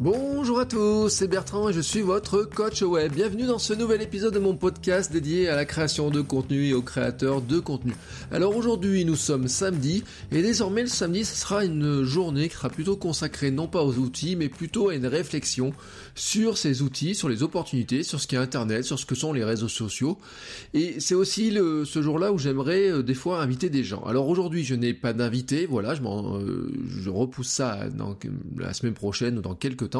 Bonjour à tous, c'est Bertrand et je suis votre coach web. Bienvenue dans ce nouvel épisode de mon podcast dédié à la création de contenu et aux créateurs de contenu. Alors aujourd'hui nous sommes samedi et désormais le samedi ce sera une journée qui sera plutôt consacrée non pas aux outils mais plutôt à une réflexion sur ces outils, sur les opportunités, sur ce qu'est internet, sur ce que sont les réseaux sociaux. Et c'est aussi ce jour-là où j'aimerais euh, des fois inviter des gens. Alors aujourd'hui je n'ai pas d'invité, voilà, je, euh, je repousse ça dans la semaine prochaine ou dans quelques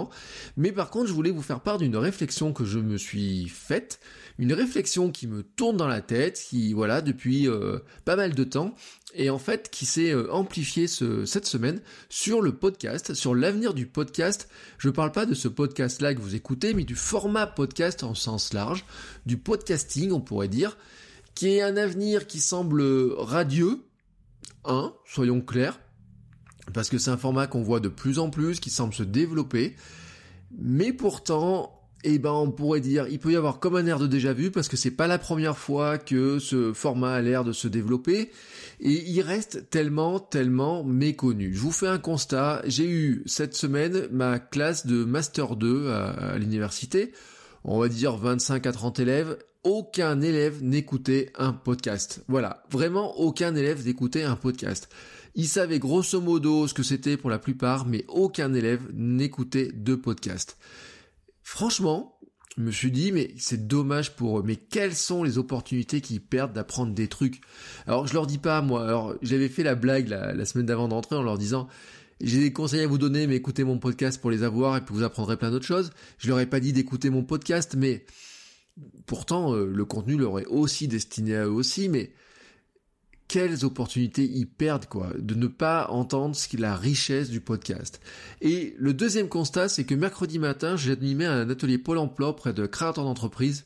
Mais par contre, je voulais vous faire part d'une réflexion que je me suis faite, une réflexion qui me tourne dans la tête, qui voilà depuis euh, pas mal de temps, et en fait qui s'est euh, amplifiée cette semaine sur le podcast, sur l'avenir du podcast. Je ne parle pas de ce podcast-là que vous écoutez, mais du format podcast en sens large, du podcasting, on pourrait dire, qui est un avenir qui semble radieux, hein, soyons clairs, parce que c'est un format qu'on voit de plus en plus, qui semble se développer, mais pourtant, eh ben on pourrait dire, il peut y avoir comme un air de déjà vu, parce que c'est pas la première fois que ce format a l'air de se développer, et il reste tellement, tellement méconnu. Je vous fais un constat, j'ai eu cette semaine ma classe de Master 2 à, à l'université, on va dire 25 à 30 élèves, aucun élève n'écoutait un podcast. Voilà, vraiment aucun élève n'écoutait un podcast. Ils savaient grosso modo ce que c'était pour la plupart, mais aucun élève n'écoutait de podcast. Franchement, je me suis dit, mais c'est dommage pour eux. Mais quelles sont les opportunités qu'ils perdent d'apprendre des trucs? Alors, je leur dis pas, moi. Alors, j'avais fait la blague la, semaine d'avant d'entrer en leur disant, j'ai des conseils à vous donner, mais écoutez mon podcast pour les avoir et puis vous apprendrez plein d'autres choses. Je leur ai pas dit d'écouter mon podcast, mais pourtant, euh, le contenu leur est aussi destiné à eux aussi, mais quelles opportunités ils perdent, quoi, de ne pas entendre ce qui est la richesse du podcast. Et le deuxième constat, c'est que mercredi matin, j'ai animé un atelier Pôle emploi près de créateurs d'entreprise.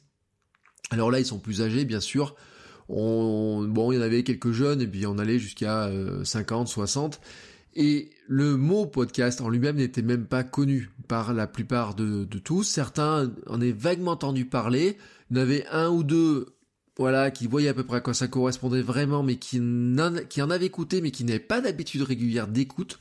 Alors là, ils sont plus âgés, bien sûr. On, bon, il y en avait quelques jeunes, et puis on allait jusqu'à 50, euh, 60. Et le mot podcast en lui-même n'était même pas connu par la plupart de, tous. Certains en avaient vaguement entendu parler. Il un ou deux voilà, qui voyait à peu près à quoi ça correspondait vraiment, mais qui en, avait écouté, mais qui n'avait pas d'habitude régulière d'écoute.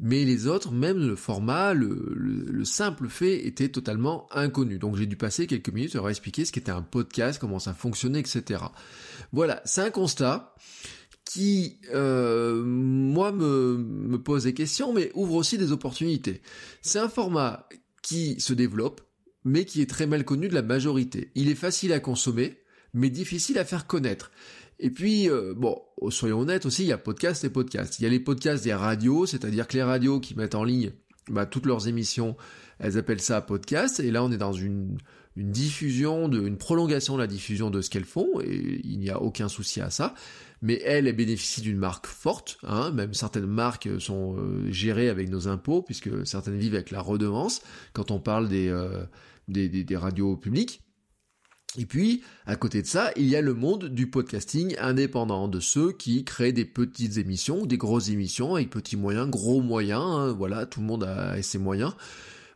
Mais les autres, même le format, le, le, simple fait était totalement inconnu. Donc j'ai dû passer quelques minutes à leur expliquer ce qu'était un podcast, comment ça fonctionnait, etc. Voilà, c'est un constat qui, euh, moi, me pose des questions, mais ouvre aussi des opportunités. C'est un format qui se développe, mais qui est très mal connu de la majorité. Il est facile à consommer, mais difficile à faire connaître. Et puis, euh, bon, soyons honnêtes aussi, il y a podcast et podcast. Il y a les podcasts des radios, c'est-à-dire que les radios qui mettent en ligne bah, toutes leurs émissions, elles appellent ça podcast. Et là, on est dans une, diffusion, de, une prolongation de la diffusion de ce qu'elles font, et il n'y a aucun souci à ça. Mais elles, bénéficient d'une marque forte, hein, même certaines marques sont euh, gérées avec nos impôts, puisque certaines vivent avec la redevance, quand on parle des, euh, radios publiques. Et puis, à côté de ça, il y a le monde du podcasting indépendant, de ceux qui créent des petites émissions, des grosses émissions, avec petits moyens, gros moyens, hein, voilà, tout le monde a ses moyens.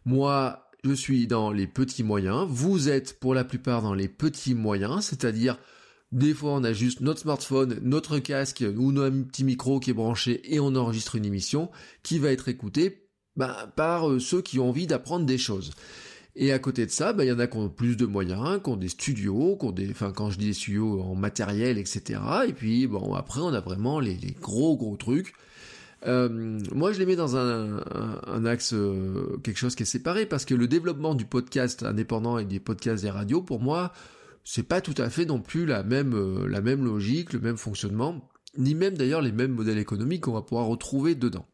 Moi, je suis dans les petits moyens, vous êtes pour la plupart dans les petits moyens, c'est-à-dire des fois on a juste notre smartphone, notre casque ou notre petit micro qui est branché et on enregistre une émission qui va être écoutée bah, par euh, ceux qui ont envie d'apprendre des choses. Et à côté de ça, bah, il y en a qui ont plus de moyens, qui ont des studios, qui ont des, enfin quand je dis des studios en matériel, etc. Et puis bon, après on a vraiment les, gros gros trucs. Euh, moi, je les mets dans un, un, axe, euh, quelque chose qui est séparé, parce que le développement du podcast indépendant et des podcasts des radios, pour moi, c'est pas tout à fait non plus la même, euh, la même logique, le même fonctionnement, ni même d'ailleurs les mêmes modèles économiques qu'on va pouvoir retrouver dedans.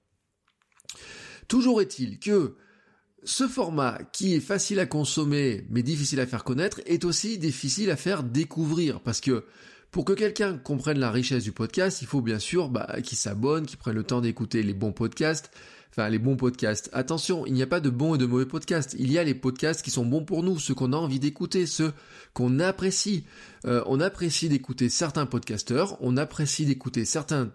Toujours est-il que ce format qui est facile à consommer mais difficile à faire connaître est aussi difficile à faire découvrir parce que Pour que quelqu'un comprenne la richesse du podcast, il faut bien sûr bah, qu'il s'abonne, qu'il prenne le temps d'écouter les bons podcasts, enfin les bons podcasts. Attention, il n'y a pas de bons et de mauvais podcasts. Il y a les podcasts qui sont bons pour nous, ceux qu'on a envie d'écouter, ceux qu'on apprécie. Euh, on apprécie d'écouter certains podcasteurs, on apprécie d'écouter certains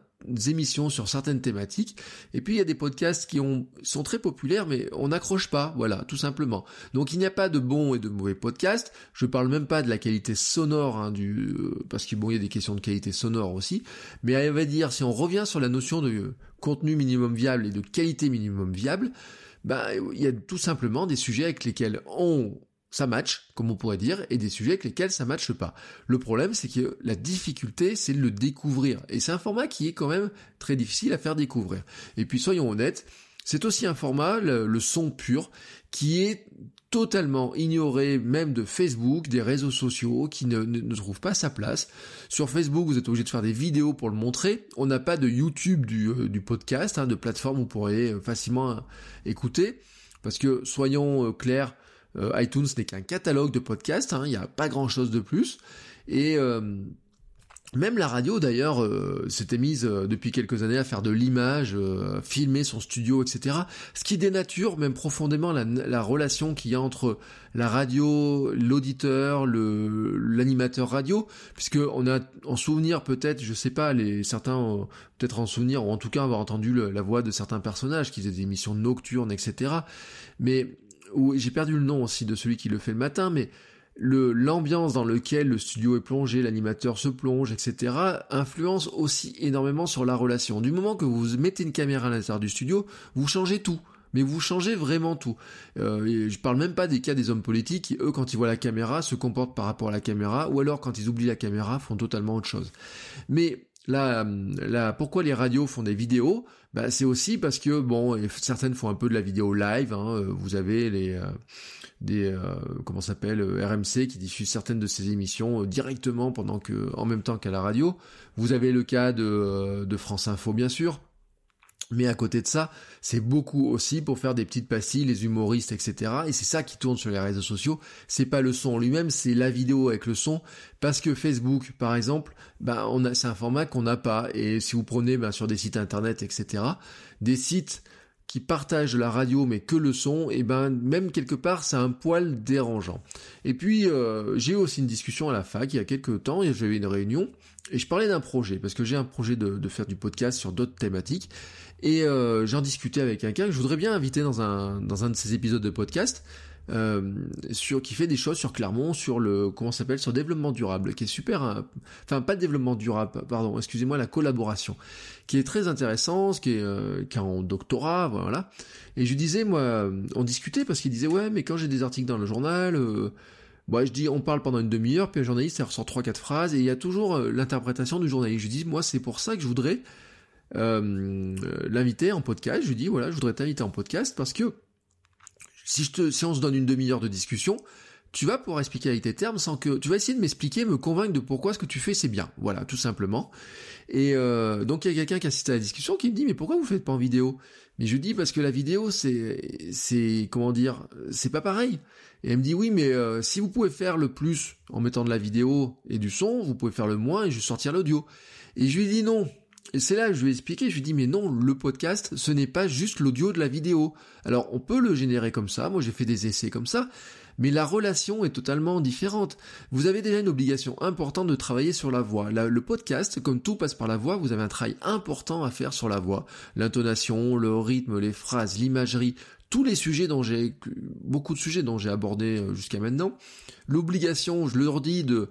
émissions sur certaines thématiques. Et puis il y a des podcasts qui ont, sont très populaires, mais on n'accroche pas, voilà, tout simplement. Donc il n'y a pas de bons et de mauvais podcasts. Je parle même pas de la qualité sonore hein, du, euh, parce qu'il bon, y a des questions de qualité sonore aussi. Mais à va dire, si on revient sur la notion de contenu minimum viable et de qualité minimum viable, bah, il y a tout simplement des sujets avec lesquels on ça match, comme on pourrait dire, et des sujets avec lesquels ça matche pas. Le problème, c'est que la difficulté, c'est de le découvrir. Et c'est un format qui est quand même très difficile à faire découvrir. Et puis, soyons honnêtes, c'est aussi un format, le, son pur, qui est totalement ignoré même de Facebook, des réseaux sociaux, qui ne, ne, trouve pas sa place. Sur Facebook, vous êtes obligé de faire des vidéos pour le montrer. On n'a pas de YouTube du, euh, du podcast, hein, de plateforme où vous pourrez facilement euh, écouter. Parce que, soyons euh, clairs, euh, iTunes n'est qu'un catalogue de podcasts, hein, il n'y a pas grand-chose de plus. Et euh, même la radio d'ailleurs euh, s'était mise depuis quelques années à faire de l'image, filmer son studio, etc. Ce qui dénature même profondément la, relation qu'il y a entre la radio, l'auditeur, l'animateur radio, puisque on a en souvenir peut-être, je sais pas, les certains peut-être en souvenir ou en tout cas avoir entendu la voix de certains personnages qui faisaient des émissions nocturnes, etc. Mais j'ai perdu le nom aussi de celui qui le fait le matin, mais le l'ambiance dans lequel le studio est plongé, l'animateur se plonge, etc., influence aussi énormément sur la relation. Du moment que vous mettez une caméra à l'intérieur du studio, vous changez tout. Mais vous changez vraiment tout. Euh, je parle même pas des cas des hommes politiques qui, eux, quand ils voient la caméra, se comportent par rapport à la caméra, ou alors quand ils oublient la caméra, font totalement autre chose. Mais là, là, pourquoi les radios font des vidéos? Bah, c'est aussi parce que bon, certaines font un peu de la vidéo live. Hein, euh, vous avez les euh, des euh, comment s'appelle RMC qui diffuse certaines de ses émissions directement pendant que en même temps qu'à la radio. Vous avez le cas de France Info bien sûr. Mais à côté de ça, c'est beaucoup aussi pour faire des petites pastilles, les humoristes, etc. Et c'est ça qui tourne sur les réseaux sociaux. C'est pas le son lui-même, c'est la vidéo avec le son. Parce que Facebook, par exemple, ben on a, c'est un format qu'on n'a pas. Et si vous prenez ben, sur des sites internet, etc., des sites qui partagent la radio mais que le son, et ben même quelque part c'est un poil dérangeant. Et puis euh, j'ai eu aussi une discussion à la fac il y a quelques temps, j'avais une réunion et je parlais d'un projet parce que j'ai un projet de, de, faire du podcast sur d'autres thématiques et euh, j'en discutais avec quelqu'un que je voudrais bien inviter dans un, dans un de ces épisodes de podcast. Euh, sur qui fait des choses sur Clermont sur le comment s'appelle sur développement durable qui est super euh, enfin pas développement durable pardon excusez-moi la collaboration qui est très intéressant ce qui est euh, qui est en doctorat voilà et je disais moi on discutait parce qu'il disait ouais mais quand j'ai des articles dans le journal euh, Bon, je dis, on parle pendant une demi-heure, puis le journaliste, il ressort trois, quatre phrases, et il y a toujours l'interprétation du journaliste. Je dis, moi, c'est pour ça que je voudrais euh, l'inviter en podcast. Je lui dis voilà, je voudrais t'inviter en podcast parce que si je te, si on se donne une demi-heure de discussion, tu vas pouvoir expliquer avec tes termes sans que tu vas essayer de m'expliquer, me convaincre de pourquoi ce que tu fais c'est bien. Voilà, tout simplement. Et euh, donc il y a quelqu'un qui assiste à la discussion qui me dit mais pourquoi vous faites pas en vidéo? Mais je lui dis parce que la vidéo c'est c'est comment dire c'est pas pareil. Et elle me dit oui mais euh, si vous pouvez faire le plus en mettant de la vidéo et du son, vous pouvez faire le moins et juste sortir l'audio. Et je lui dis non, et c'est là que je lui ai expliqué, je lui ai dit mais non, le podcast, ce n'est pas juste l'audio de la vidéo. Alors on peut le générer comme ça, moi j'ai fait des essais comme ça, mais la relation est totalement différente. Vous avez déjà une obligation importante de travailler sur la voix. le podcast, comme tout passe par la voix, vous avez un travail important à faire sur la voix. L'intonation, le rythme, les phrases, l'imagerie, tous les sujets dont j'ai, beaucoup de sujets dont j'ai abordé euh, jusqu'à maintenant. L'obligation, je leur dis, de,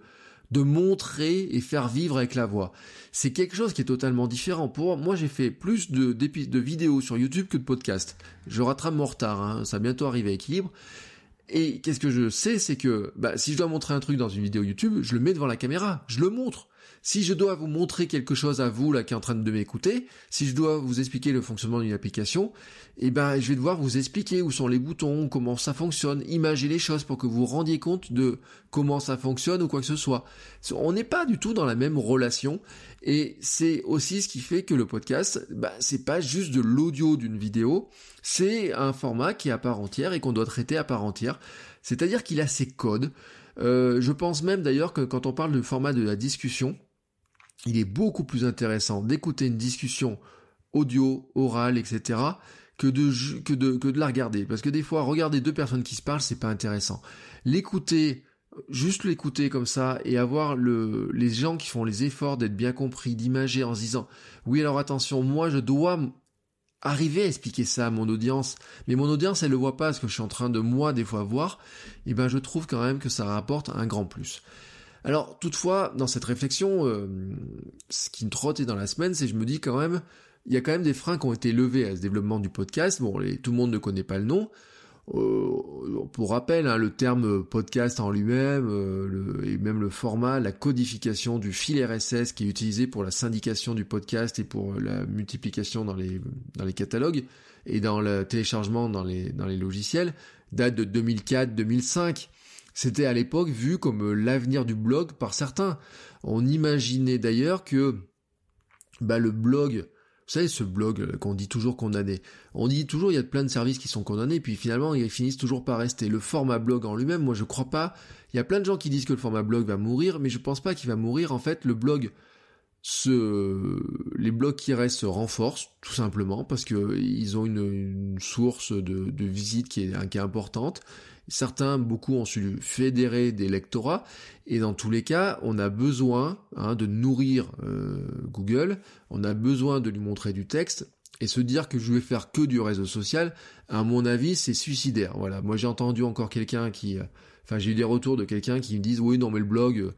de montrer et faire vivre avec la voix. C'est quelque chose qui est totalement différent. Pour moi, j'ai fait plus de, vidéos sur YouTube que de podcasts. Je rattrape mon retard, hein. ça va bientôt arriver à équilibre. Et qu'est-ce que je sais, c'est que bah, si je dois montrer un truc dans une vidéo YouTube, je le mets devant la caméra, je le montre. Si je dois vous montrer quelque chose à vous là qui est en train de m'écouter, si je dois vous expliquer le fonctionnement d'une application, eh ben je vais devoir vous expliquer où sont les boutons, comment ça fonctionne, imager les choses pour que vous rendiez compte de comment ça fonctionne ou quoi que ce soit. On n'est pas du tout dans la même relation et c'est aussi ce qui fait que le podcast, bah, c'est pas juste de l'audio d'une vidéo, c'est un format qui est à part entière et qu'on doit traiter à part entière. C'est-à-dire qu'il a ses codes. Euh, je pense même d'ailleurs que quand on parle du format de la discussion, il est beaucoup plus intéressant d'écouter une discussion audio, orale, etc., que de, que de, que de la regarder. Parce que des fois, regarder deux personnes qui se parlent, c'est pas intéressant. L'écouter, juste l'écouter comme ça, et avoir le, les gens qui font les efforts d'être bien compris, d'imager en se disant, oui, alors attention, moi, je dois arriver à expliquer ça à mon audience, mais mon audience, elle le voit pas, ce que je suis en train de, moi, des fois, voir, et eh ben, je trouve quand même que ça rapporte un grand plus. Alors, toutefois, dans cette réflexion, euh, ce qui me trottait dans la semaine, c'est je me dis quand même, il y a quand même des freins qui ont été levés à ce développement du podcast. Bon, tout le monde ne connaît pas le nom. Euh, pour rappel, hein, le terme podcast en lui-même, euh, et même le format, la codification du fil RSS qui est utilisé pour la syndication du podcast et pour la multiplication dans les, dans les catalogues et dans le téléchargement dans les, dans les logiciels, date de 2004-2005. C'était à l'époque vu comme l'avenir du blog par certains. On imaginait d'ailleurs que bah, le blog vous savez, ce blog qu'on dit toujours condamné. On dit toujours il y a plein de services qui sont condamnés, puis finalement ils finissent toujours par rester. Le format blog en lui-même, moi je crois pas. Il y a plein de gens qui disent que le format blog va mourir, mais je pense pas qu'il va mourir. En fait, le blog ce, les blogs qui restent se renforcent tout simplement parce que ils ont une, source de, visite qui est importante. Certains, beaucoup ont su fédérer des lectorats et dans tous les cas, on a besoin hein, de nourrir euh, Google, on a besoin de lui montrer du texte et se dire que je vais faire que du réseau social, à mon avis, c'est suicidaire. Voilà, moi j'ai entendu encore quelqu'un qui, euh, enfin j'ai eu des retours de quelqu'un qui me disent oui non mais le blog euh,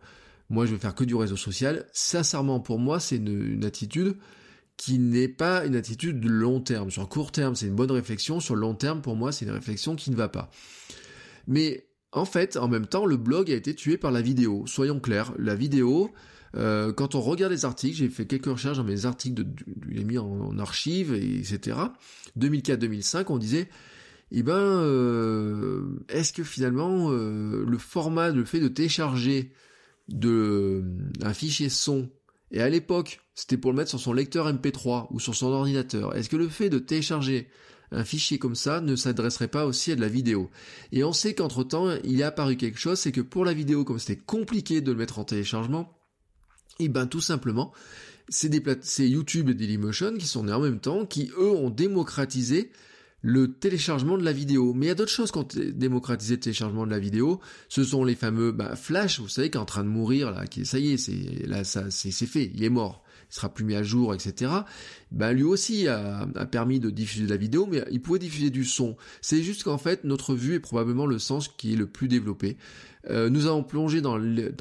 moi je veux faire que du réseau social. Sincèrement, pour moi, c'est une, attitude qui n'est pas une attitude de long terme. Sur court terme, c'est une bonne réflexion. Sur long terme, pour moi, c'est une réflexion qui ne va pas. Mais en fait, en même temps, le blog a été tué par la vidéo. Soyons clairs, la vidéo, euh, quand on regarde les articles, j'ai fait quelques recherches dans mes articles, de, j'ai mis en, archive, et etc. 2004-2005, on disait, eh ben, euh, est-ce que finalement, euh, le format, le fait de télécharger de un fichier son et à l'époque c'était pour le mettre sur son lecteur MP3 ou sur son ordinateur, est-ce que le fait de télécharger un fichier comme ça ne s'adresserait pas aussi à de la vidéo Et on sait qu'entre temps il est apparu quelque chose, c'est que pour la vidéo comme c'était compliqué de le mettre en téléchargement, et eh ben tout simplement c'est c'est YouTube et Dailymotion qui sont nés en même temps, qui eux ont démocratisé le téléchargement de la vidéo. Mais il y a d'autres choses qui ont démocratisé le téléchargement de la vidéo. Ce sont les fameux bah, Flash, vous savez, qui est en train de mourir, là, qui ça y est, c'est là ça c'est fait, il est mort, sera plus mis à jour, etc. Bah lui aussi a, a, permis de diffuser de la vidéo, mais il pouvait diffuser du son. C'est juste qu'en fait, notre vue est probablement le sens qui est le plus développé. Euh, nous avons plongé dans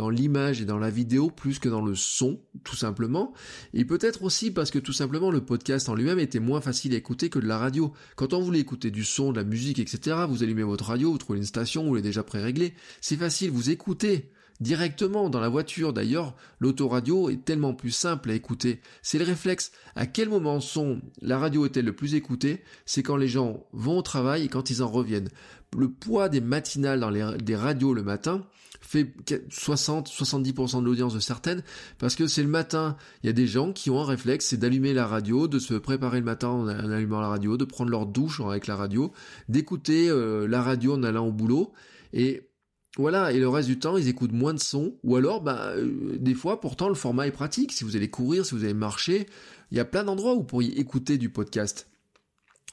l'image et dans la vidéo plus que dans le son, tout simplement. Et peut-être aussi parce que tout simplement le podcast en lui-même était moins facile à écouter que de la radio. Quand on voulait écouter du son, de la musique, etc., vous allumez votre radio, vous trouvez une station, vous l'avez déjà pré-réglée. C'est facile, vous écoutez directement dans la voiture. D'ailleurs, l'autoradio est tellement plus simple à écouter. C'est le réflexe. À quel moment la radio est-elle le plus écoutée? C'est quand les gens vont au travail et quand ils en reviennent. Le poids des matinales dans les radios le matin fait 60-70% de l'audience de certaines, parce que c'est le matin. Il y a des gens qui ont un réflexe, c'est d'allumer la radio, de se préparer le matin en allumant la radio, de prendre leur douche avec la radio, d'écouter euh, la radio en allant au boulot. Et voilà, et le reste du temps, ils écoutent moins de sons, ou alors, bah, euh, des fois, pourtant, le format est pratique. Si vous allez courir, si vous allez marcher, il y a plein d'endroits où vous pourriez écouter du podcast.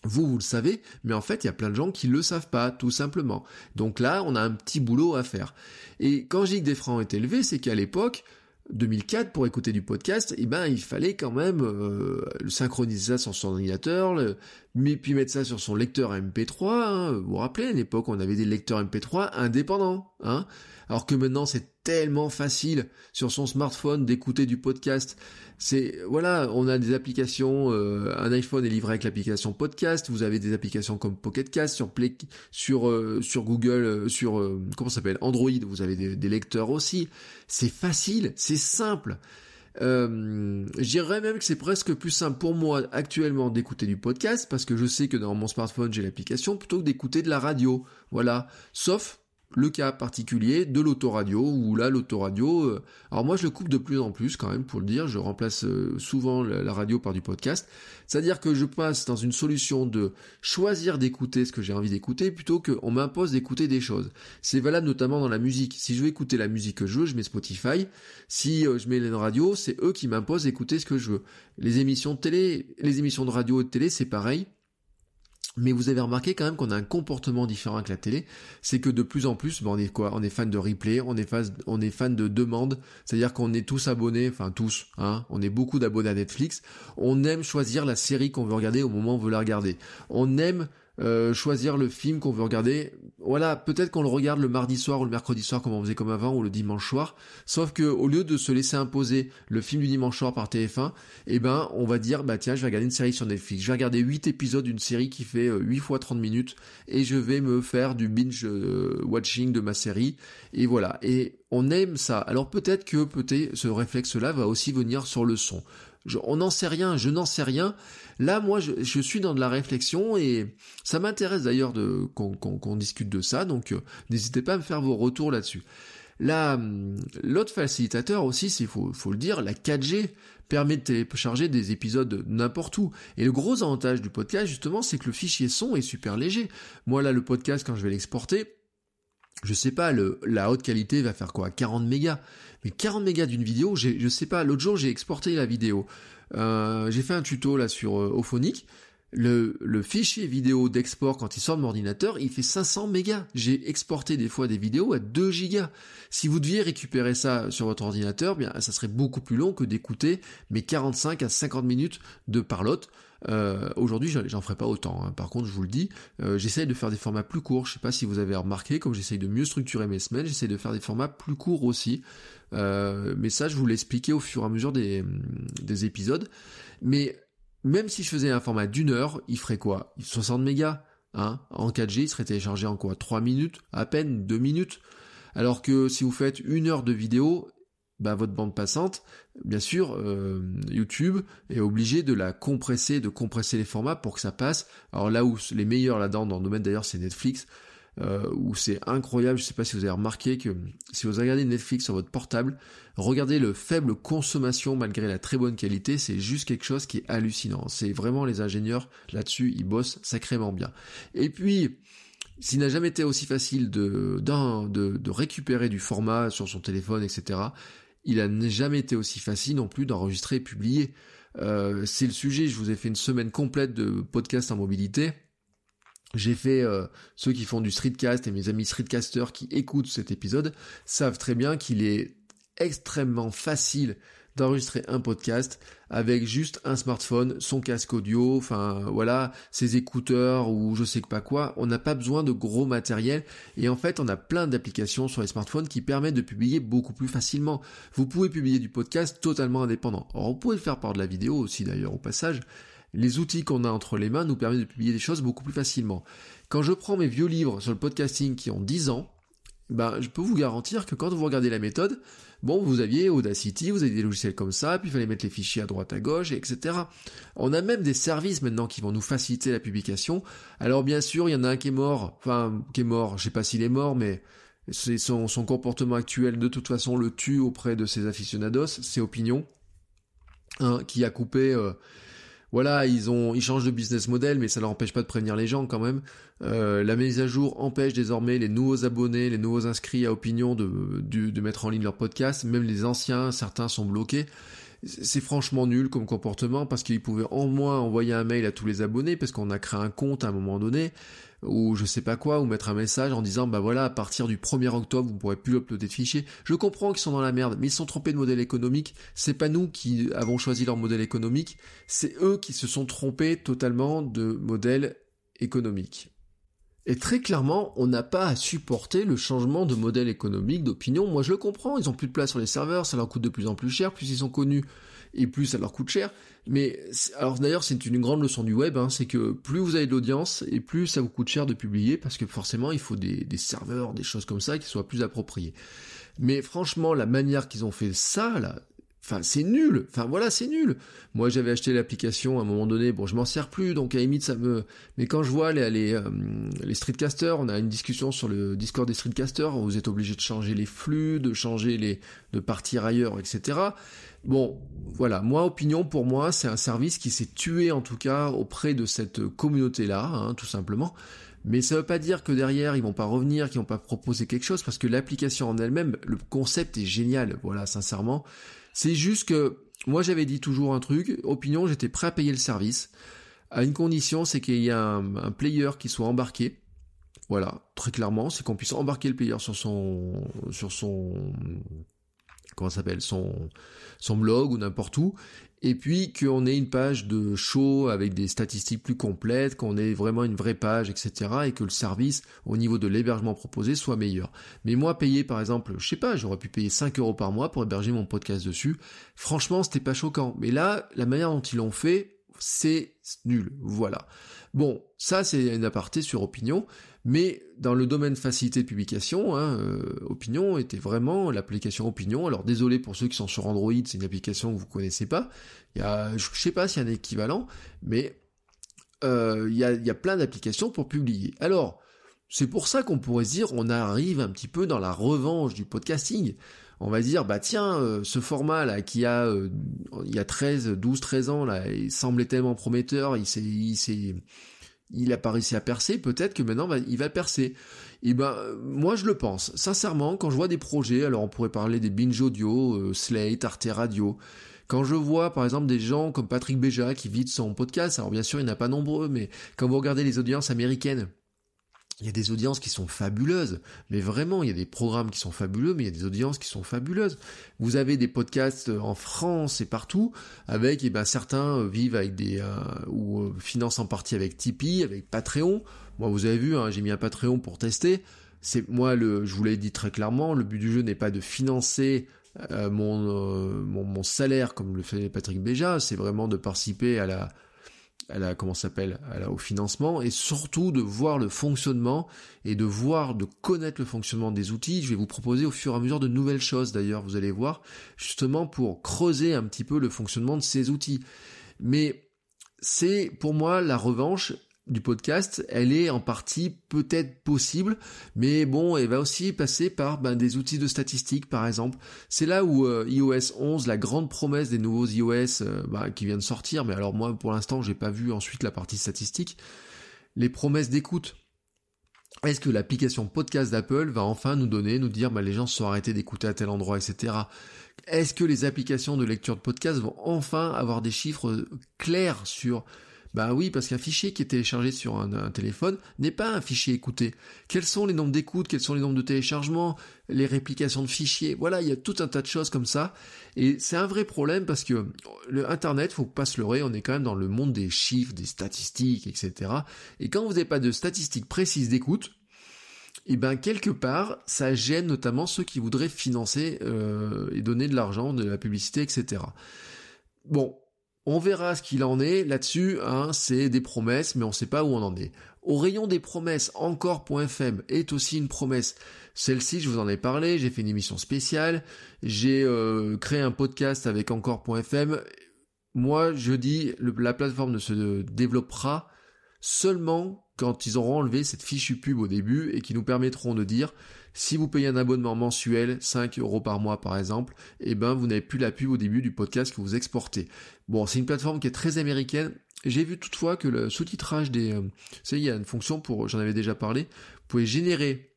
Vous, vous le savez, mais en fait, il y a plein de gens qui le savent pas, tout simplement. Donc là, on a un petit boulot à faire. Et quand je dis que des freins ont été élevés, c'est qu'à l'époque, 2004 pour écouter du podcast, eh ben il fallait quand même euh, synchroniser ça sur son ordinateur, mais puis mettre ça sur son lecteur MP3. Hein. Vous vous rappelez à l'époque on avait des lecteurs MP3 indépendants, hein alors que maintenant c'est tellement facile sur son smartphone d'écouter du podcast. C'est voilà, on a des applications, euh, un iPhone est livré avec l'application podcast. Vous avez des applications comme Pocket Cast sur Play, sur euh, sur Google, euh, sur comment s'appelle Android. Vous avez des, des lecteurs aussi. C'est facile, c'est simple. Euh, je dirais même que c'est presque plus simple pour moi actuellement d'écouter du podcast parce que je sais que dans mon smartphone j'ai l'application plutôt que d'écouter de la radio. Voilà. Sauf le cas particulier de l'autoradio, où là l'autoradio, euh, alors moi je le coupe de plus en plus quand même pour le dire, je remplace euh, souvent la, radio par du podcast, c'est-à-dire que je passe dans une solution de choisir d'écouter ce que j'ai envie d'écouter plutôt qu'on m'impose d'écouter des choses. C'est valable notamment dans la musique. Si je veux écouter la musique que je veux, je mets Spotify. Si euh, je mets les radios, c'est eux qui m'imposent d'écouter ce que je veux. Les émissions de télé, les émissions de radio et de télé, c'est pareil. Mais vous avez remarqué quand même qu'on a un comportement différent avec la télé, c'est que de plus en plus, on est quoi? On est fan de replay, on est fan, on est fan de demande, c'est-à-dire qu'on est tous abonnés, enfin tous, hein, on est beaucoup d'abonnés à Netflix. On aime choisir la série qu'on veut regarder au moment où on veut la regarder. On aime euh, choisir le film qu'on veut regarder. Voilà, peut-être qu'on le regarde le mardi soir ou le mercredi soir comme on faisait comme avant ou le dimanche soir. Sauf que au lieu de se laisser imposer le film du dimanche soir par TF1, eh ben on va dire bah tiens je vais regarder une série sur Netflix. Je vais regarder 8 épisodes d'une série qui fait 8 euh, fois 30 minutes et je vais me faire du binge euh, watching de ma série et voilà. Et on aime ça. Alors peut-être que peut-être ce réflexe-là va aussi venir sur le son on n'en sait rien, je n'en sais rien. Là, moi, je, suis dans de la réflexion et ça m'intéresse d'ailleurs de qu'on discute de ça. Donc, euh, n'hésitez pas à me faire vos retours là-dessus. Là, hum, l'autre facilitateur aussi, il faut, faut le dire, la 4G permet de télécharger des épisodes n'importe où. Et le gros avantage du podcast, justement, c'est que le fichier son est super léger. Moi, là, le podcast, quand je vais l'exporter, je sais pas, le, la haute qualité va faire quoi 40 mégas. Mais 40 mégas d'une vidéo, je sais pas, l'autre jour j'ai exporté la vidéo. Euh, j'ai fait un tuto là sur euh, Ophonic. Le, le, fichier vidéo d'export quand il sort de mon ordinateur, il fait 500 mégas. J'ai exporté des fois des vidéos à 2 gigas. Si vous deviez récupérer ça sur votre ordinateur, bien ça serait beaucoup plus long que d'écouter mes 45 à 50 minutes de parlotte. Euh, Aujourd'hui, j'en ferai pas autant. Hein. Par contre, je vous le dis, euh, j'essaye de faire des formats plus courts. Je sais pas si vous avez remarqué, comme j'essaye de mieux structurer mes semaines, j'essaye de faire des formats plus courts aussi. Euh, mais ça, je vous l'expliquais au fur et à mesure des, des épisodes. Mais même si je faisais un format d'une heure, il ferait quoi? 60 mégas hein? En 4G, il serait téléchargé en quoi? 3 minutes? À peine? 2 minutes? Alors que si vous faites une heure de vidéo, bah, votre bande passante, bien sûr, euh, YouTube est obligé de la compresser, de compresser les formats pour que ça passe. Alors là où les meilleurs là-dedans dans le domaine d'ailleurs c'est Netflix, euh, où c'est incroyable, je sais pas si vous avez remarqué que si vous regardez Netflix sur votre portable, regardez le faible consommation malgré la très bonne qualité, c'est juste quelque chose qui est hallucinant. C'est vraiment les ingénieurs là-dessus, ils bossent sacrément bien. Et puis, s'il n'a jamais été aussi facile de, de, de récupérer du format sur son téléphone, etc., il n'a jamais été aussi facile non plus d'enregistrer et publier. Euh, c'est le sujet, je vous ai fait une semaine complète de podcast en mobilité. J'ai fait euh, ceux qui font du streetcast et mes amis streetcasters qui écoutent cet épisode savent très bien qu'il est extrêmement facile d'enregistrer un podcast avec juste un smartphone, son casque audio, enfin voilà, ses écouteurs ou je sais pas quoi. On n'a pas besoin de gros matériel et en fait on a plein d'applications sur les smartphones qui permettent de publier beaucoup plus facilement. Vous pouvez publier du podcast totalement indépendant. Alors vous pouvez le faire par de la vidéo aussi d'ailleurs au passage. Les outils qu'on a entre les mains nous permettent de publier des choses beaucoup plus facilement. Quand je prends mes vieux livres sur le podcasting qui ont 10 ans, ben, je peux vous garantir que quand vous regardez la méthode, bon, vous aviez Audacity, vous avez des logiciels comme ça, puis il fallait mettre les fichiers à droite à gauche, etc. On a même des services maintenant qui vont nous faciliter la publication. Alors bien sûr, il y en a un qui est mort, enfin, qui est mort, je sais pas s'il est mort, mais c'est son, son comportement actuel de toute façon le tue auprès de ses aficionados, ses opinions, hein, qui a coupé... Euh, voilà, ils ont, ils changent de business model, mais ça leur empêche pas de prévenir les gens quand même. Euh, la mise à jour empêche désormais les nouveaux abonnés, les nouveaux inscrits à Opinion de, de, mettre en ligne leur podcast. Même les anciens, certains sont bloqués. C'est franchement nul comme comportement parce qu'ils pouvaient au moins envoyer un mail à tous les abonnés parce qu'on a créé un compte à un moment donné ou je sais pas quoi, ou mettre un message en disant bah voilà, à partir du 1er octobre, vous pourrez plus uploader de fichiers. Je comprends qu'ils sont dans la merde, mais ils sont trompés de modèle économique. C'est pas nous qui avons choisi leur modèle économique, c'est eux qui se sont trompés totalement de modèle économique. Et très clairement, on n'a pas à supporter le changement de modèle économique, d'opinion. Moi, je le comprends. Ils ont plus de place sur les serveurs, ça leur coûte de plus en plus cher, plus ils sont connus et plus ça leur coûte cher. Mais alors d'ailleurs c'est une grande leçon du web, hein, c'est que plus vous avez de l'audience et plus ça vous coûte cher de publier parce que forcément il faut des, des serveurs, des choses comme ça qui soient plus appropriées. Mais franchement la manière qu'ils ont fait ça là, Enfin, c'est nul. Enfin, voilà, c'est nul. Moi, j'avais acheté l'application à un moment donné. Bon, je m'en sers plus, donc à la ça me. Mais quand je vois les les, euh, les streetcasters, on a une discussion sur le Discord des streetcasters. Vous êtes obligé de changer les flux, de changer les, de partir ailleurs, etc. Bon, voilà. Moi, opinion pour moi, c'est un service qui s'est tué en tout cas auprès de cette communauté-là, hein, tout simplement. Mais ça veut pas dire que derrière ils vont pas revenir, qu'ils vont pas proposer quelque chose, parce que l'application en elle-même, le concept est génial. Voilà, sincèrement. C'est juste que moi j'avais dit toujours un truc, opinion, j'étais prêt à payer le service, à une condition, c'est qu'il y a un, player qui soit embarqué. Voilà, très clairement, c'est qu'on puisse embarquer le player sur son sur son comment s'appelle son son blog ou n'importe où et puis qu'on ait une page de show avec des statistiques plus complètes, qu'on ait vraiment une vraie page, etc. et que le service au niveau de l'hébergement proposé soit meilleur. Mais moi, payer par exemple, je sais pas, j'aurais pu payer 5 euros par mois pour héberger mon podcast dessus. Franchement, c'était pas choquant. Mais là, la manière dont ils l'ont fait, c'est nul. Voilà. Bon, ça c'est une aparté sur Opinion, mais dans le domaine facilité de publication, hein, euh, Opinion était vraiment l'application Opinion. Alors désolé pour ceux qui sont sur Android, c'est une application que vous connaissez pas. Il y je sais pas s'il y a un équivalent, mais euh, il, y a, plein d'applications pour publier. Alors, c'est pour ça qu'on pourrait dire on arrive un petit peu dans la revanche du podcasting. On va dire bah tiens euh, ce format là qui a il y a 13 12 13 ans là il semblait tellement prometteur, il s'est il s'est il a pas réussi à percer, peut-être que maintenant il va percer. Et eh ben moi je le pense. Sincèrement, quand je vois des projets, alors on pourrait parler des binge audio, euh, Slate, Arte Radio. Quand je vois par exemple des gens comme Patrick Béja qui vide son podcast, alors bien sûr il n'y en a pas nombreux, mais quand vous regardez les audiences américaines, il y a des audiences qui sont fabuleuses, mais vraiment, il y a des programmes qui sont fabuleux, mais il y a des audiences qui sont fabuleuses. Vous avez des podcasts en France et partout, avec, eh ben, certains euh, vivent avec des, euh, ou euh, financent en partie avec Tipeee, avec Patreon. Moi, vous avez vu, hein, j'ai mis un Patreon pour tester. C'est moi, le, je vous l'ai dit très clairement, le but du jeu n'est pas de financer mon, mon, mon salaire comme le fait Patrick Béja, c'est vraiment de participer à la à la comment s'appelle au financement et surtout de voir le fonctionnement et de voir de connaître le fonctionnement des outils. Je vais vous proposer au fur et à mesure de nouvelles choses d'ailleurs, vous allez voir, justement pour creuser un petit peu le fonctionnement de ces outils. Mais c'est pour moi la revanche du podcast, elle est en partie peut-être possible, mais bon, elle va aussi passer par ben, des outils de statistiques, par exemple. C'est là où euh, iOS 11, la grande promesse des nouveaux iOS euh, ben, qui vient de sortir, mais alors moi, pour l'instant, j'ai pas vu ensuite la partie statistique, les promesses d'écoute. Est-ce que l'application podcast d'Apple va enfin nous donner, nous dire, ben, les gens se sont arrêtés d'écouter à tel endroit, etc. Est-ce que les applications de lecture de podcast vont enfin avoir des chiffres clairs sur bah oui, parce qu'un fichier qui est téléchargé sur un, téléphone n'est pas un fichier écouté. Quels sont les nombres d'écoutes, quels sont les nombres de téléchargements, les réplications de fichiers, voilà, il y a tout un tas de choses comme ça. Et c'est un vrai problème parce que le Internet, faut pas se leurrer, on est quand même dans le monde des chiffres, des statistiques, etc. Et quand vous n'avez pas de statistiques précises d'écoute, et eh ben quelque part, ça gêne notamment ceux qui voudraient financer euh, et donner de l'argent, de la publicité, etc. Bon, on verra ce qu'il en est là-dessus, hein, c'est des promesses, mais on ne sait pas où on en est. Au rayon des promesses, encore.fm est aussi une promesse. Celle-ci, je vous en ai parlé, j'ai fait une émission spéciale, j'ai euh, créé un podcast avec encore.fm. Moi, je dis, la plateforme ne se développera seulement quand ils auront enlevé cette fichue pub au début et qui nous permettront de dire si vous payez un abonnement mensuel, 5 euros par mois par exemple, eh ben vous n'avez plus la pub au début du podcast que vous exportez. Bon, c'est une plateforme qui est très américaine. J'ai vu toutefois que le sous-titrage des... Euh, vous savez, il y a une fonction pour... J'en avais déjà parlé. Vous pouvez générer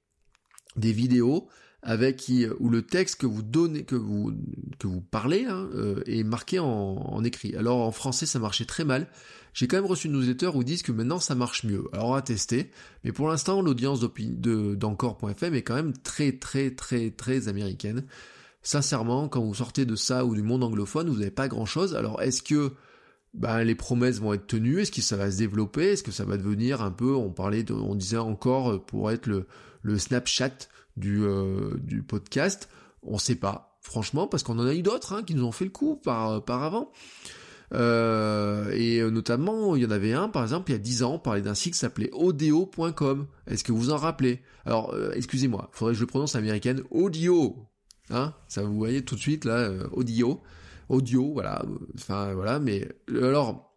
des vidéos avec qui, où le texte que vous donnez, que vous que vous parlez hein, euh, est marqué en, écrit. Alors en français ça marchait très mal. J'ai quand même reçu une newsletter où ils disent que maintenant ça marche mieux. Alors on va tester, mais pour l'instant l'audience d'encore.fm est quand même très très très très américaine. Sincèrement, quand vous sortez de ça ou du monde anglophone, vous n'avez pas grand chose. Alors est-ce que ben, les promesses vont être tenues? Est-ce que ça va se développer? Est-ce que ça va devenir un peu, on parlait, de, on disait encore pour être le Snapchat du, euh, du podcast On sait pas, franchement, parce qu'on en a eu d'autres hein, qui nous ont fait le coup par, par avant. Euh, et notamment, il y en avait un, par exemple, il y a 10 ans, on parlait d'un site qui s'appelait audio.com. Est-ce que vous en rappelez? Alors, euh, excusez-moi, faudrait que je le prononce américaine, audio. Hein Ça, vous voyez tout de suite, là, audio. audio, voilà. Enfin voilà, mais alors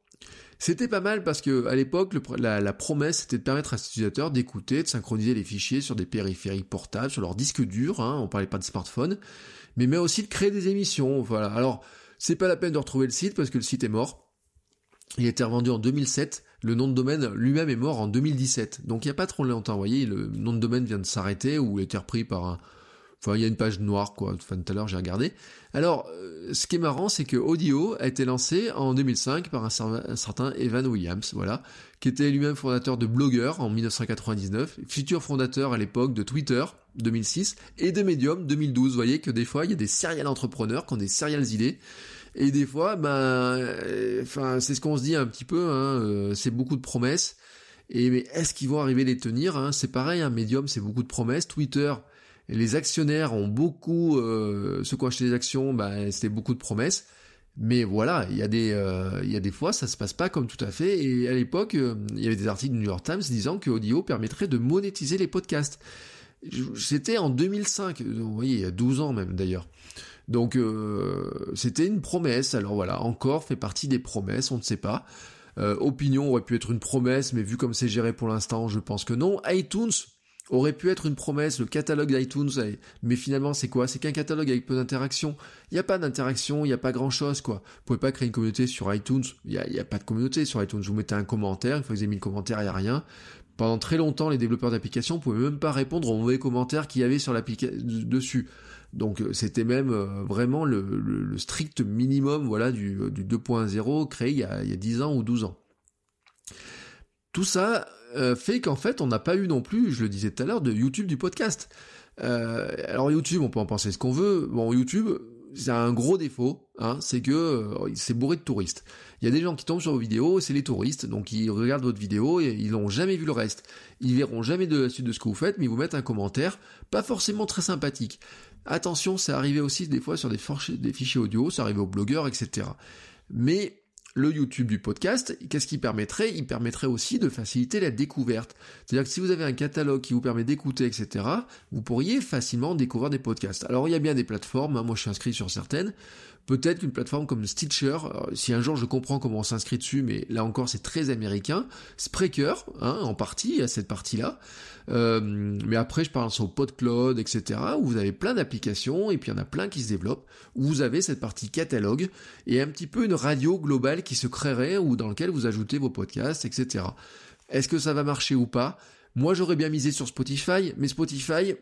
c'était pas mal parce que à l'époque, la, promesse c'était de permettre à ces utilisateurs d'écouter, de synchroniser les fichiers sur des périphériques portables, sur leur disque dur. Hein, on parlait pas de smartphone, mais mais aussi de créer des émissions. Voilà. Alors c'est pas la peine de retrouver le site parce que le site est mort. Il a été revendu en 2007. Le nom de domaine lui-même est mort en 2017. Donc il n'y a pas trop longtemps. Vous voyez, le nom de domaine vient de s'arrêter ou a été repris par un, Enfin, il y a une page noire, quoi. Enfin, tout à l'heure, j'ai regardé. Alors, euh, ce qui est marrant, c'est que Audio a été lancé en 2005 par un, certain Evan Williams, voilà, qui était lui-même fondateur de Blogger en 1999, futur fondateur à l'époque de Twitter, 2006, et de Medium, 2012. Vous voyez que des fois, il y a des serial entrepreneurs qui ont des serial idées. Et des fois, ben, euh, enfin, c'est ce qu'on se dit un petit peu, hein, euh, c'est beaucoup de promesses. Et mais est-ce qu'ils vont arriver à les tenir hein? C'est pareil, un hein, Medium, c'est beaucoup de promesses. Twitter, les actionnaires ont beaucoup, euh, ceux des actions, bah, c'était beaucoup de promesses. Mais voilà, il y a des, euh, il y a des fois, ça se passe pas comme tout à fait. Et à l'époque, euh, il y avait des articles du New York Times disant que Audio permettrait de monétiser les podcasts. C'était en 2005, vous voyez, il y a 12 ans même d'ailleurs. Donc c'était une promesse. Alors voilà, encore fait partie des promesses, on ne sait pas. Opinion aurait pu être une promesse, mais vu comme c'est géré pour l'instant, je pense que non. iTunes, aurait pu être une promesse, le catalogue d'iTunes, mais finalement c'est quoi? C'est qu'un catalogue avec peu d'interaction. Il n'y a pas d'interaction, il n'y a pas grand chose quoi. Vous pouvez pas créer une communauté sur iTunes, il n'y a, pas de communauté sur iTunes. Vous mettez un commentaire, une fois que vous avez mis le commentaire, il n'y a rien. Pendant très longtemps, les développeurs d'applications ne pouvaient même pas répondre aux mauvais commentaires qu'il y avait sur l'application dessus. Donc euh, c'était même euh, vraiment le, strict minimum voilà du, du 2.0 créé il y, a, il y a 10 ans ou 12 ans. Tout ça, euh, fait qu'en fait, on n'a pas eu non plus, je le disais tout à l'heure, de YouTube du podcast. Euh, alors YouTube, on peut en penser ce qu'on veut. Bon, YouTube, c'est un gros défaut, hein, c'est que euh, c'est bourré de touristes. Il y a des gens qui tombent sur vos vidéos, c'est les touristes, donc ils regardent votre vidéo et ils n'ont jamais vu le reste. Ils verront jamais de la suite de ce que vous faites, mais ils vous mettent un commentaire, pas forcément très sympathique. Attention, c'est arrivé aussi des fois sur des, des fichiers audio, ça arrive aux blogueurs, etc. Mais le YouTube du podcast, qu'est-ce qui permettrait? Il permettrait aussi de faciliter la découverte. C'est-à-dire que si vous avez un catalogue qui vous permet d'écouter, etc., vous pourriez facilement découvrir des podcasts. Alors il y a bien des plateformes, hein, moi je suis inscrit sur certaines, Peut-être qu'une plateforme comme Stitcher, si un jour je comprends comment on s'inscrit dessus, mais là encore c'est très américain, Spreaker, hein, en partie, à cette partie-là, euh, mais après je parle sur PodCloud, etc., où vous avez plein d'applications, et puis il y en a plein qui se développent, où vous avez cette partie catalogue, et un petit peu une radio globale qui se créerait, ou dans lequel vous ajoutez vos podcasts, etc. Est-ce que ça va marcher ou pas? Moi j'aurais bien misé sur Spotify, mais Spotify,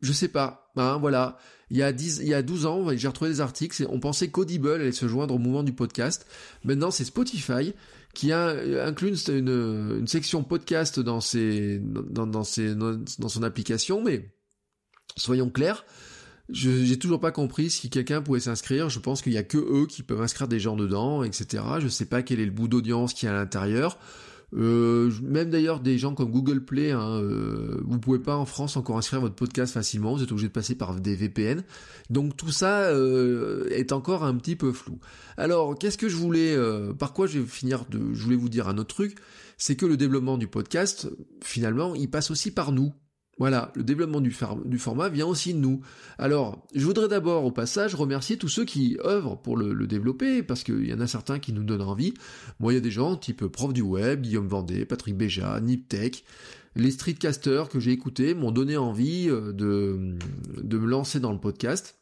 je sais pas, hein, voilà il y a 10, il y a 12 ans, j'ai retrouvé des articles, on pensait qu'Audible allait se joindre au mouvement du podcast. Maintenant, c'est Spotify qui a inclus une, section podcast dans ses, son application, mais soyons clairs, je j'ai toujours pas compris si quelqu'un pouvait s'inscrire. Je pense qu'il y a que eux qui peuvent inscrire des gens dedans, etc. Je sais pas quel est le bout d'audience qui est à l'intérieur. Euh, même d'ailleurs des gens comme Google Play, hein, euh, vous pouvez pas en France encore inscrire votre podcast facilement, vous êtes obligé de passer par des VPN. Donc tout ça euh, est encore un petit peu flou. Alors qu'est-ce que je voulais, euh, par quoi je vais finir de, je voulais vous dire un autre truc, c'est que le développement du podcast, finalement, il passe aussi par nous. Voilà, le développement du, format vient aussi de nous. Alors, je voudrais d'abord au passage remercier tous ceux qui œuvrent pour le, développer, parce qu'il y en a certains qui nous donnent envie. Moi, il y a des gens type Prof du Web, Guillaume Vendée, Patrick Béja, Niptech, les streetcasters que j'ai écoutés m'ont donné envie euh, de, de me lancer dans le podcast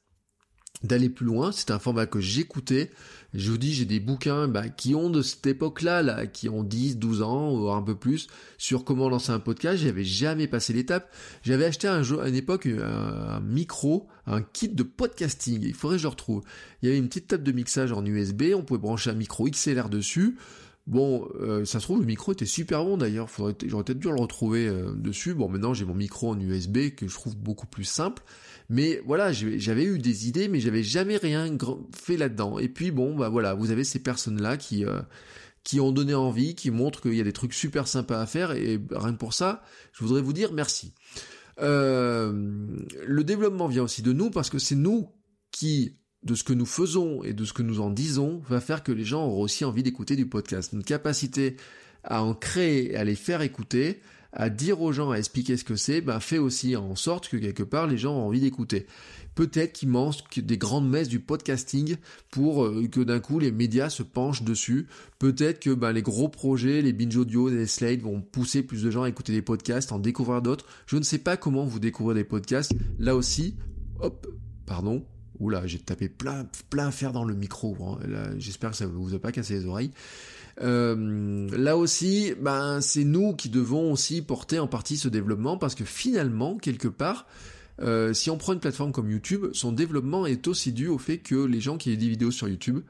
d'aller plus loin. C'est un format que j'écoutais. Je vous dis, j'ai des bouquins bah, qui ont de cette époque-là, là, qui ont 10, 12 ans, ou un peu plus, sur comment lancer un podcast. J'avais jamais passé l'étape. J'avais acheté un à une époque un, micro, un kit de podcasting. Il faudrait que je le retrouve. Il y avait une petite table de mixage en USB. On pouvait brancher un micro XLR dessus. Bon, euh, ça se trouve, le micro était super bon d'ailleurs. J'aurais peut-être dû le retrouver euh, dessus. Bon, maintenant j'ai mon micro en USB que je trouve beaucoup plus simple. Mais voilà, j'avais eu des idées, mais j'avais jamais rien fait là-dedans. Et puis bon, bah voilà, vous avez ces personnes-là qui euh, qui ont donné envie, qui montrent qu'il y a des trucs super sympas à faire. Et rien que pour ça, je voudrais vous dire merci. Euh, le développement vient aussi de nous parce que c'est nous qui de ce que nous faisons et de ce que nous en disons va faire que les gens auront aussi envie d'écouter du podcast. Notre capacité à en créer, à les faire écouter, à dire aux gens, à expliquer ce que c'est, ben fait aussi en sorte que quelque part les gens ont envie d'écouter. Peut-être qu'il manque des grandes messes du podcasting pour euh, que d'un coup les médias se penchent dessus. Peut-être que ben, les gros projets, les binge audio, les slates vont pousser plus de gens à écouter des podcasts, en découvrir d'autres. Je ne sais pas comment vous découvrir des podcasts. Là aussi, hop, pardon, Oula, j'ai tapé plein, plein fer dans le micro. Hein. J'espère que ça ne vous a pas cassé les oreilles. Euh, là aussi, ben, c'est nous qui devons aussi porter en partie ce développement parce que finalement, quelque part, euh, si on prend une plateforme comme YouTube, son développement est aussi dû au fait que les gens qui avaient des vidéos sur YouTube,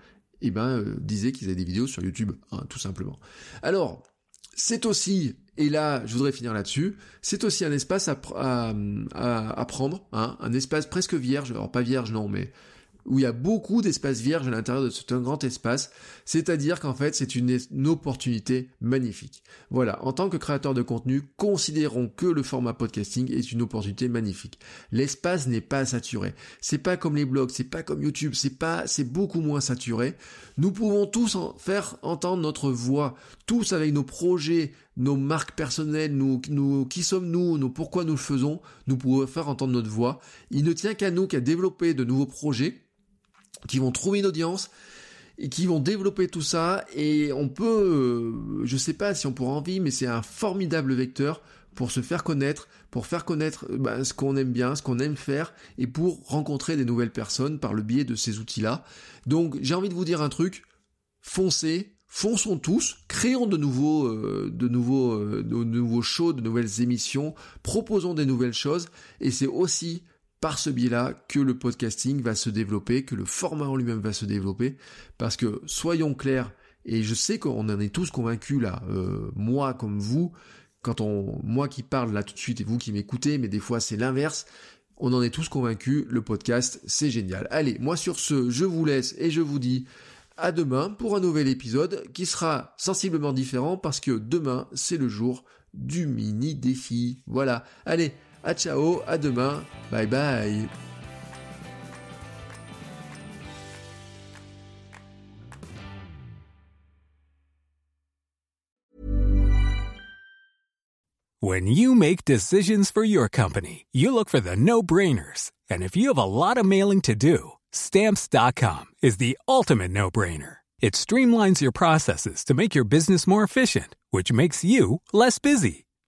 eh ben, euh, disaient qu'ils avaient des vidéos sur YouTube, hein, tout simplement. Alors, c'est aussi, et là je voudrais finir là-dessus, c'est aussi un espace à, à, prendre, hein, un espace presque vierge, alors pas vierge non, mais où il y a beaucoup d'espaces vierges à l'intérieur de ce grand espace, c'est-à-dire qu'en fait c'est une, opportunité magnifique. Voilà, en tant que créateur de contenu, considérons que le format podcasting est une opportunité magnifique. L'espace n'est pas saturé. C'est pas comme les blogs, c'est pas comme YouTube, c'est pas, c'est beaucoup moins saturé. Nous pouvons tous faire entendre notre voix, tous avec nos projets, nos marques personnelles, nous, nous qui sommes-nous, nous, pourquoi nous le faisons, nous pouvons faire entendre notre voix. Il ne tient qu'à nous qu'à développer de nouveaux projets qui vont trouver une audience et qui vont développer tout ça. Et on peut, euh, je sais pas si on pourra envie, mais c'est un formidable vecteur pour se faire connaître, pour faire connaître euh, bah, ce qu'on aime bien, ce qu'on aime faire et pour rencontrer des nouvelles personnes par le biais de ces outils-là. Donc j'ai envie de vous dire un truc, foncez, fonçons tous, créons de nouveaux, euh, de nouveaux, de nouveaux shows, de nouvelles émissions, proposons des nouvelles choses. Et c'est aussi par ce biais-là que le podcasting va se développer, que le format en lui-même va se développer, parce que soyons clairs, et je sais qu'on en est tous convaincus là, euh, moi comme vous, quand on, moi qui parle là tout de suite et vous qui m'écoutez, mais des fois c'est l'inverse, on en est tous convaincus, le podcast c'est génial. Allez, moi sur ce, je vous laisse et je vous dis à demain pour un nouvel épisode qui sera sensiblement différent parce que demain c'est le jour du mini défi. Voilà, allez, à ciao, à demain, bye bye. When you make decisions for your company, you look for the no-brainers. And if you have a lot of mailing to do, stamps.com is the ultimate no-brainer. It streamlines your processes to make your business more efficient, which makes you less busy.